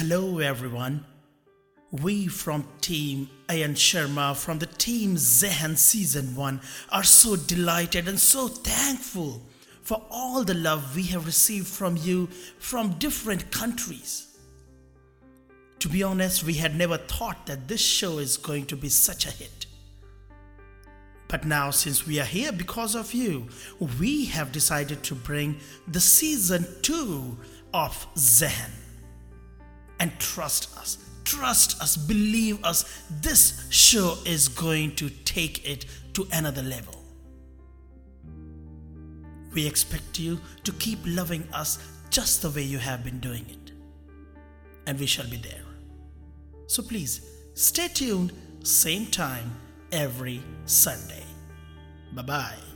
Hello, everyone. We from Team Ayan Sharma from the Team Zehan Season 1 are so delighted and so thankful for all the love we have received from you from different countries. To be honest, we had never thought that this show is going to be such a hit. But now, since we are here because of you, we have decided to bring the season 2 of Zen. And trust us, trust us, believe us, this show is going to take it to another level. We expect you to keep loving us just the way you have been doing it. And we shall be there. So please stay tuned, same time every Sunday. Bye bye.